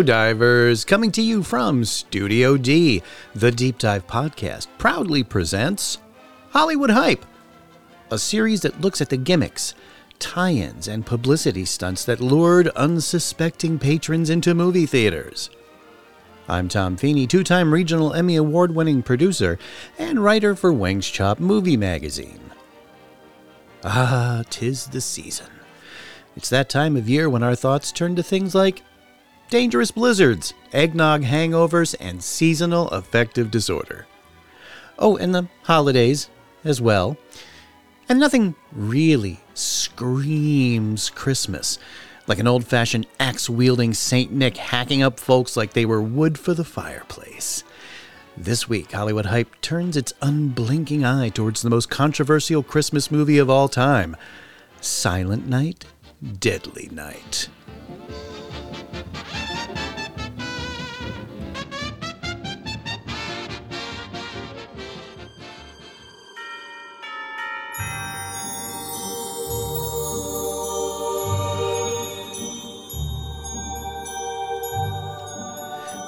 Divers! Coming to you from Studio D, the Deep Dive Podcast proudly presents Hollywood Hype, a series that looks at the gimmicks, tie ins, and publicity stunts that lured unsuspecting patrons into movie theaters. I'm Tom Feeney, two time regional Emmy Award winning producer and writer for Wings Chop Movie Magazine. Ah, tis the season. It's that time of year when our thoughts turn to things like dangerous blizzards, eggnog hangovers, and seasonal affective disorder. Oh, and the holidays as well. And nothing really screams Christmas, like an old fashioned axe wielding St. Nick hacking up folks like they were wood for the fireplace. This week, Hollywood Hype turns its unblinking eye towards the most controversial Christmas movie of all time Silent Night, Deadly Night.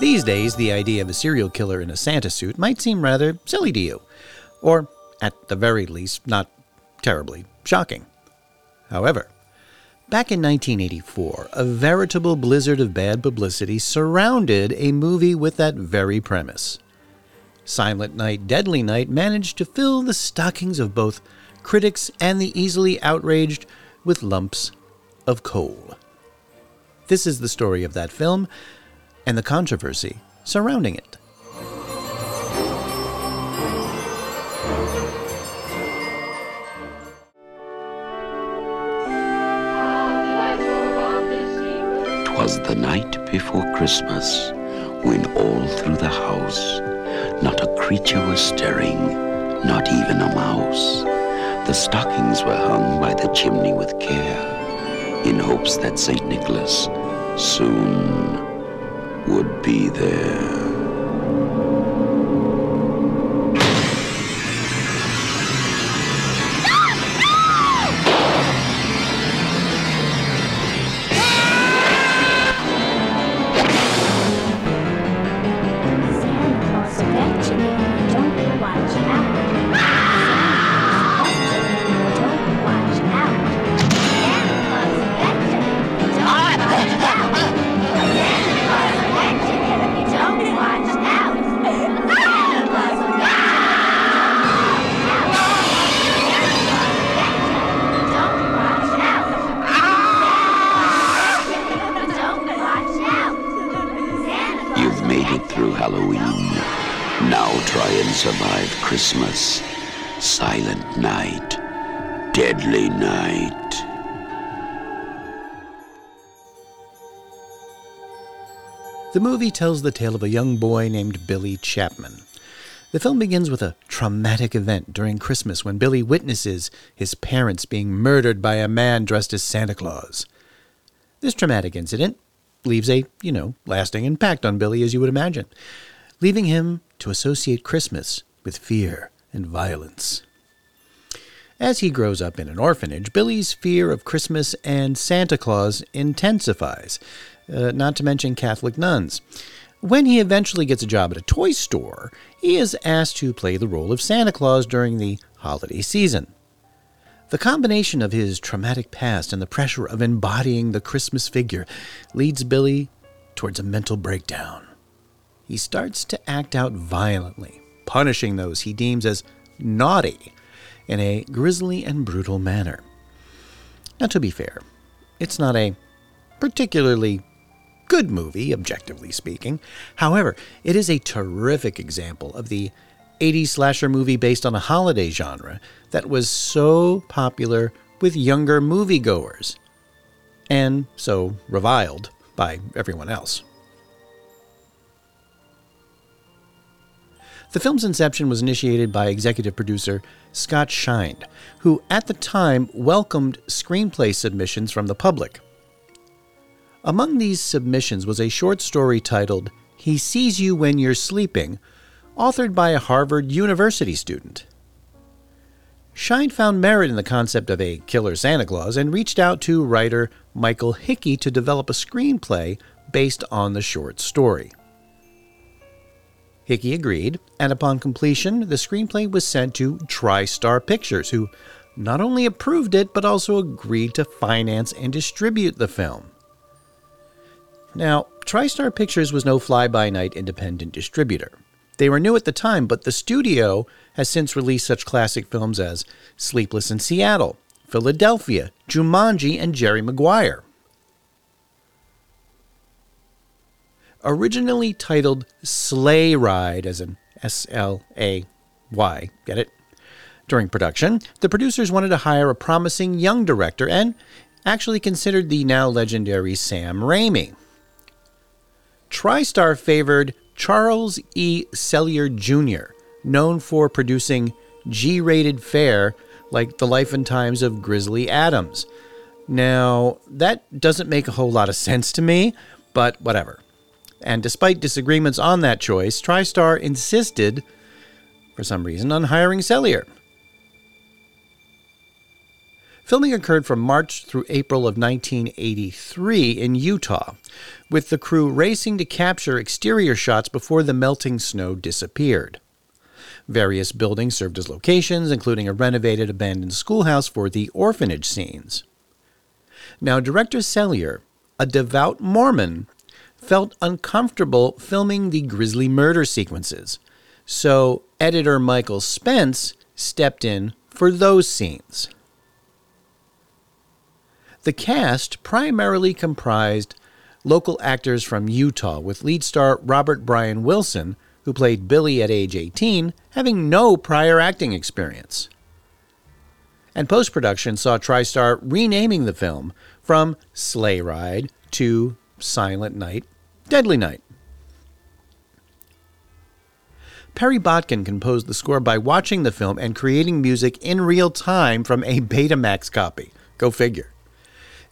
These days, the idea of a serial killer in a Santa suit might seem rather silly to you, or, at the very least, not terribly shocking. However, back in 1984, a veritable blizzard of bad publicity surrounded a movie with that very premise. Silent Night, Deadly Night managed to fill the stockings of both critics and the easily outraged with lumps of coal. This is the story of that film and the controversy surrounding it. Twas the night before Christmas, when all through the house not a creature was stirring, not even a mouse. The stockings were hung by the chimney with care, in hopes that St. Nicholas soon would be there. Halloween. Now try and survive Christmas. Silent night. Deadly night. The movie tells the tale of a young boy named Billy Chapman. The film begins with a traumatic event during Christmas when Billy witnesses his parents being murdered by a man dressed as Santa Claus. This traumatic incident leaves a, you know, lasting impact on Billy, as you would imagine, leaving him to associate Christmas with fear and violence. As he grows up in an orphanage, Billy's fear of Christmas and Santa Claus intensifies, uh, not to mention Catholic nuns. When he eventually gets a job at a toy store, he is asked to play the role of Santa Claus during the holiday season. The combination of his traumatic past and the pressure of embodying the Christmas figure leads Billy towards a mental breakdown. He starts to act out violently, punishing those he deems as naughty in a grisly and brutal manner. Now, to be fair, it's not a particularly good movie, objectively speaking. However, it is a terrific example of the 80s slasher movie based on a holiday genre that was so popular with younger moviegoers and so reviled by everyone else. The film's inception was initiated by executive producer Scott Schneid, who at the time welcomed screenplay submissions from the public. Among these submissions was a short story titled He Sees You When You're Sleeping, authored by a Harvard University student. Schneid found merit in the concept of a killer Santa Claus and reached out to writer Michael Hickey to develop a screenplay based on the short story. Hickey agreed, and upon completion, the screenplay was sent to TriStar Pictures, who not only approved it, but also agreed to finance and distribute the film. Now, TriStar Pictures was no fly by night independent distributor. They were new at the time, but the studio has since released such classic films as Sleepless in Seattle, Philadelphia, Jumanji, and Jerry Maguire. Originally titled Sleigh Ride, as in S L A Y, get it? During production, the producers wanted to hire a promising young director and actually considered the now legendary Sam Raimi. TriStar favored Charles E. Sellier Jr., known for producing G rated fare like The Life and Times of Grizzly Adams. Now, that doesn't make a whole lot of sense to me, but whatever. And despite disagreements on that choice, TriStar insisted, for some reason, on hiring Sellier. Filming occurred from March through April of 1983 in Utah, with the crew racing to capture exterior shots before the melting snow disappeared. Various buildings served as locations, including a renovated abandoned schoolhouse for the orphanage scenes. Now, director Sellier, a devout Mormon, felt uncomfortable filming the grisly murder sequences, so editor Michael Spence stepped in for those scenes. The cast primarily comprised local actors from Utah, with lead star Robert Brian Wilson, who played Billy at age 18, having no prior acting experience. And post production saw TriStar renaming the film from Sleigh Ride to Silent Night, Deadly Night. Perry Botkin composed the score by watching the film and creating music in real time from a Betamax copy. Go figure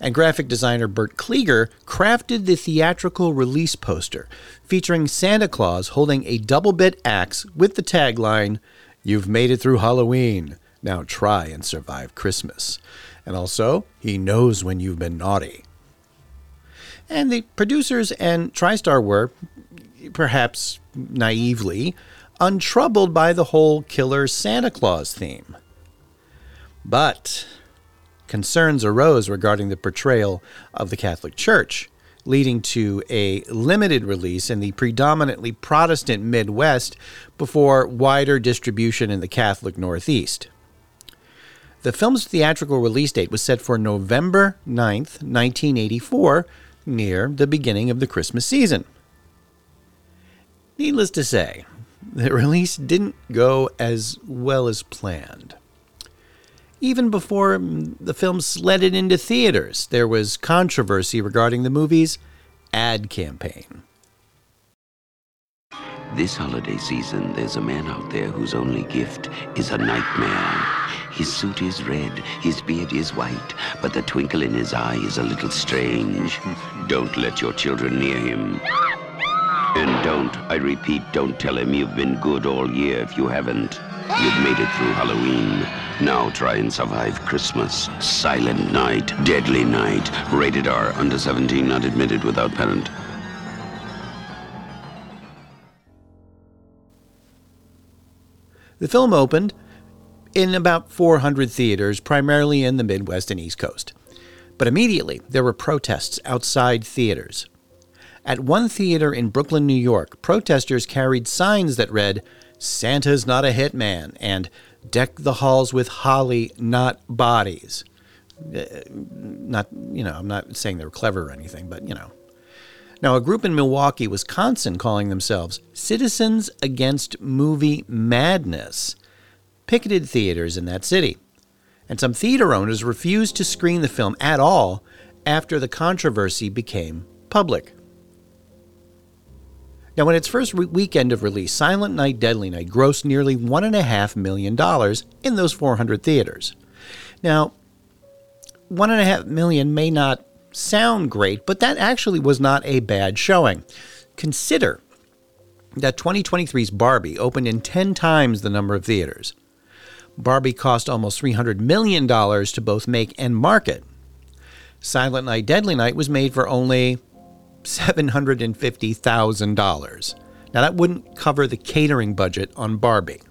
and graphic designer Bert Klieger crafted the theatrical release poster featuring Santa Claus holding a double bit axe with the tagline, You've made it through Halloween. Now try and survive Christmas. And also, he knows when you've been naughty. And the producers and TriStar were, perhaps naively, untroubled by the whole killer Santa Claus theme. But concerns arose regarding the portrayal of the Catholic Church, leading to a limited release in the predominantly Protestant Midwest before wider distribution in the Catholic Northeast. The film's theatrical release date was set for November 9th, 1984, near the beginning of the Christmas season. Needless to say, the release didn't go as well as planned even before mm, the film sledded into theaters, there was controversy regarding the movie's ad campaign. This holiday season, there's a man out there whose only gift is a nightmare. His suit is red, his beard is white, but the twinkle in his eye is a little strange. Don't let your children near him. And don't, I repeat, don't tell him you've been good all year if you haven't. You've made it through Halloween. Now try and survive Christmas. Silent Night, Deadly Night. Rated R, under 17, not admitted without parent. The film opened in about 400 theaters, primarily in the Midwest and East Coast. But immediately, there were protests outside theaters. At one theater in Brooklyn, New York, protesters carried signs that read, Santa's not a hitman, and deck the halls with holly, not bodies. Uh, not, you know, I'm not saying they were clever or anything, but, you know. Now, a group in Milwaukee, Wisconsin, calling themselves Citizens Against Movie Madness, picketed theaters in that city. And some theater owners refused to screen the film at all after the controversy became public. Now, in its first re- weekend of release, Silent Night, Deadly Night grossed nearly $1.5 million in those 400 theaters. Now, 1.5 million may not sound great, but that actually was not a bad showing. Consider that 2023's Barbie opened in 10 times the number of theaters. Barbie cost almost $300 million to both make and market. Silent Night, Deadly Night was made for only $750,000. Now, that wouldn't cover the catering budget on Barbie.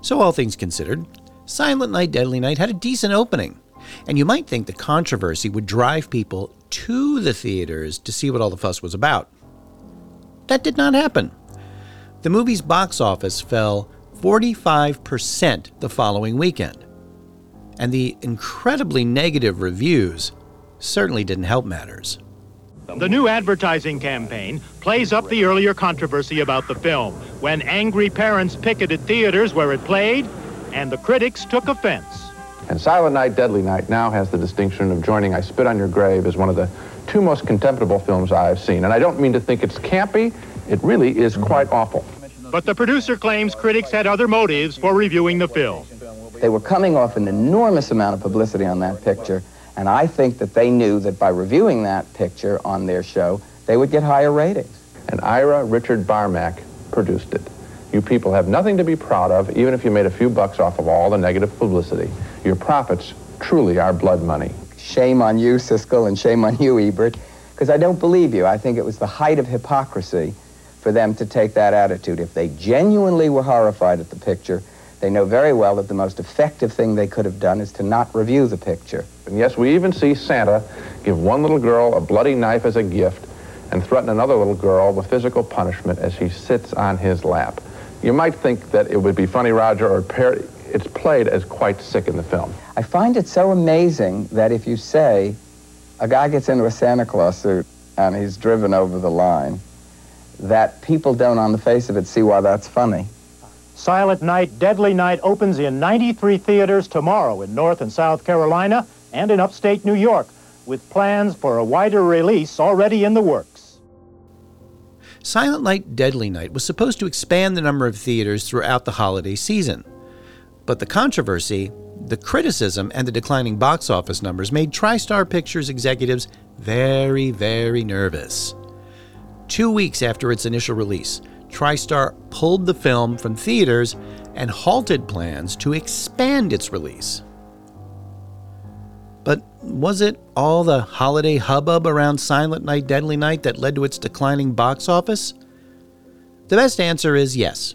So, all things considered, Silent Night, Deadly Night had a decent opening. And you might think the controversy would drive people to the theaters to see what all the fuss was about. That did not happen. The movie's box office fell 45% the following weekend. And the incredibly negative reviews certainly didn't help matters. The new advertising campaign plays up the earlier controversy about the film when angry parents picketed theaters where it played and the critics took offense. And Silent Night, Deadly Night now has the distinction of joining I Spit on Your Grave as one of the two most contemptible films I've seen. And I don't mean to think it's campy, it really is quite awful. But the producer claims critics had other motives for reviewing the film. They were coming off an enormous amount of publicity on that picture, and I think that they knew that by reviewing that picture on their show, they would get higher ratings. And Ira Richard Barmak produced it. You people have nothing to be proud of, even if you made a few bucks off of all the negative publicity. Your profits truly are blood money. Shame on you, Siskel, and shame on you, Ebert, because I don't believe you. I think it was the height of hypocrisy for them to take that attitude. If they genuinely were horrified at the picture, they know very well that the most effective thing they could have done is to not review the picture. And yes, we even see Santa give one little girl a bloody knife as a gift and threaten another little girl with physical punishment as she sits on his lap. You might think that it would be funny, Roger, or parody. It's played as quite sick in the film. I find it so amazing that if you say a guy gets into a Santa Claus suit and he's driven over the line, that people don't, on the face of it, see why that's funny. Silent Night, Deadly Night opens in 93 theaters tomorrow in North and South Carolina and in upstate New York, with plans for a wider release already in the works. Silent Night, Deadly Night was supposed to expand the number of theaters throughout the holiday season. But the controversy, the criticism, and the declining box office numbers made TriStar Pictures executives very, very nervous. Two weeks after its initial release, TriStar pulled the film from theaters and halted plans to expand its release. But was it all the holiday hubbub around Silent Night, Deadly Night that led to its declining box office? The best answer is yes.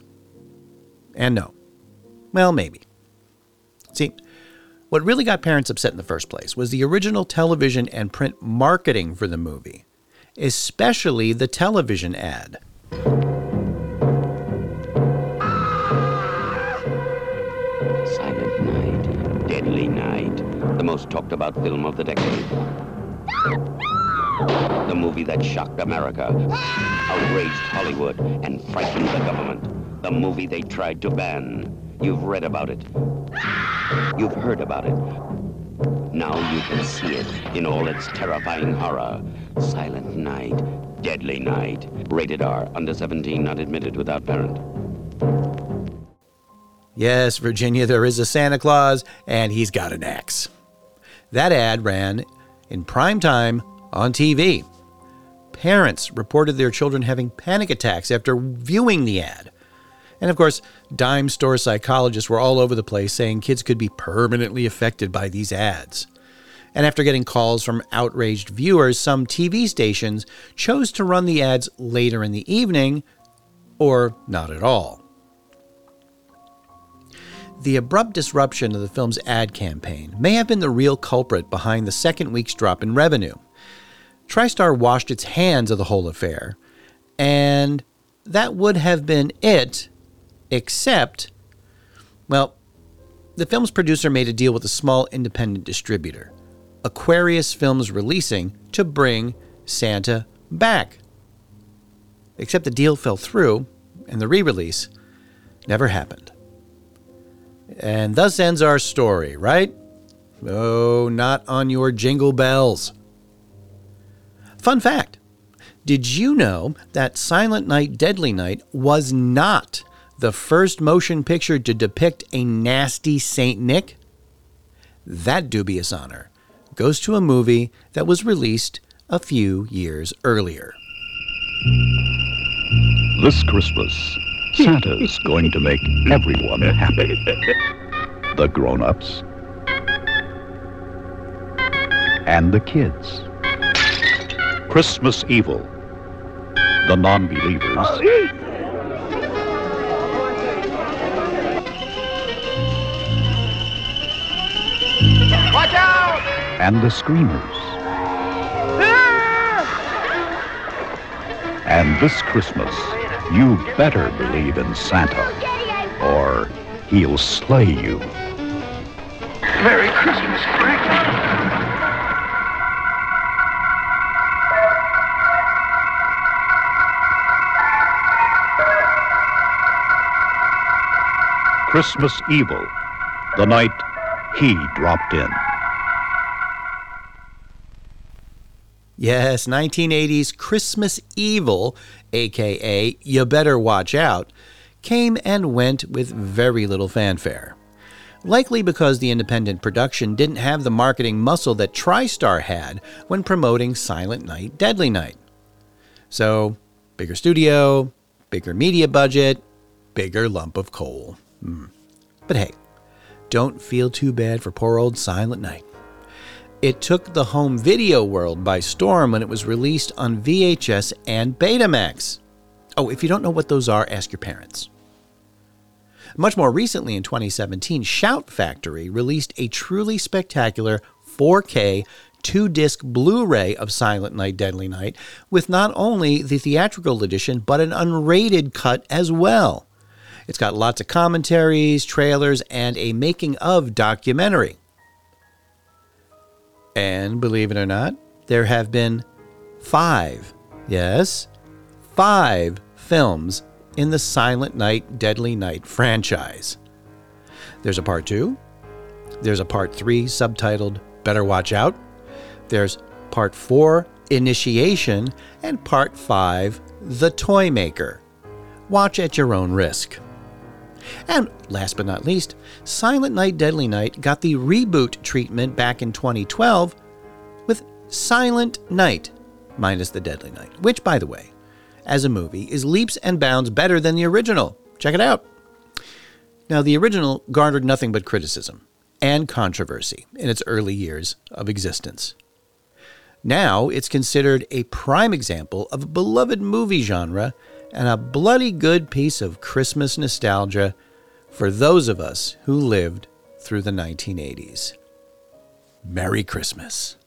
And no. Well, maybe. See, what really got parents upset in the first place was the original television and print marketing for the movie, especially the television ad. The most talked about film of the decade. The movie that shocked America, outraged Hollywood, and frightened the government. The movie they tried to ban. You've read about it. You've heard about it. Now you can see it in all its terrifying horror. Silent Night, Deadly Night. Rated R, under 17, not admitted without parent. Yes, Virginia, there is a Santa Claus, and he's got an axe. That ad ran in prime time on TV. Parents reported their children having panic attacks after viewing the ad. And of course, dime store psychologists were all over the place saying kids could be permanently affected by these ads. And after getting calls from outraged viewers, some TV stations chose to run the ads later in the evening or not at all. The abrupt disruption of the film's ad campaign may have been the real culprit behind the second week's drop in revenue. TriStar washed its hands of the whole affair, and that would have been it, except, well, the film's producer made a deal with a small independent distributor, Aquarius Films Releasing, to bring Santa back. Except the deal fell through, and the re release never happened. And thus ends our story, right? Oh, not on your jingle bells. Fun fact Did you know that Silent Night, Deadly Night was not the first motion picture to depict a nasty Saint Nick? That dubious honor goes to a movie that was released a few years earlier. This Christmas, Santa's going to make everyone happy. The grown-ups and the kids. Christmas Evil. The non-believers. Watch out! and the screamers. Ah! And this Christmas, you better believe in Santa, or he'll slay you. Merry Christmas, Frank. Christmas Evil, the night he dropped in. Yes, 1980's Christmas Evil, aka You Better Watch Out, came and went with very little fanfare. Likely because the independent production didn't have the marketing muscle that TriStar had when promoting Silent Night, Deadly Night. So, bigger studio, bigger media budget, bigger lump of coal. Hmm. But hey, don't feel too bad for poor old Silent Night. It took the home video world by storm when it was released on VHS and Betamax. Oh, if you don't know what those are, ask your parents. Much more recently, in 2017, Shout Factory released a truly spectacular 4K two disc Blu ray of Silent Night, Deadly Night, with not only the theatrical edition, but an unrated cut as well. It's got lots of commentaries, trailers, and a making of documentary. And believe it or not, there have been five, yes, five films in the Silent Night, Deadly Night franchise. There's a part two, there's a part three subtitled Better Watch Out, there's part four, Initiation, and part five, The Toy Maker. Watch at your own risk. And last but not least, Silent Night Deadly Night got the reboot treatment back in 2012 with Silent Night minus the Deadly Night, which, by the way, as a movie, is leaps and bounds better than the original. Check it out. Now, the original garnered nothing but criticism and controversy in its early years of existence. Now, it's considered a prime example of a beloved movie genre and a bloody good piece of Christmas nostalgia for those of us who lived through the 1980s. Merry Christmas.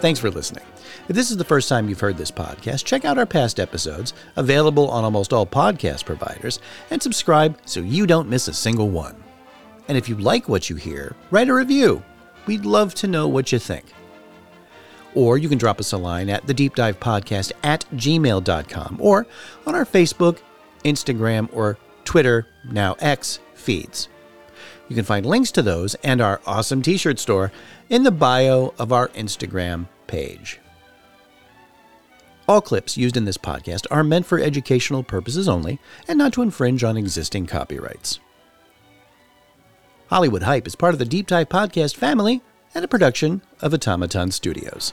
Thanks for listening. If this is the first time you've heard this podcast, check out our past episodes, available on almost all podcast providers, and subscribe so you don't miss a single one. And if you like what you hear, write a review. We'd love to know what you think. Or you can drop us a line at the Deep Dive Podcast at gmail.com or on our Facebook, Instagram, or Twitter, now X, feeds. You can find links to those and our awesome t shirt store in the bio of our Instagram page. All clips used in this podcast are meant for educational purposes only and not to infringe on existing copyrights. Hollywood Hype is part of the Deep Dive Podcast family and a production of Automaton Studios.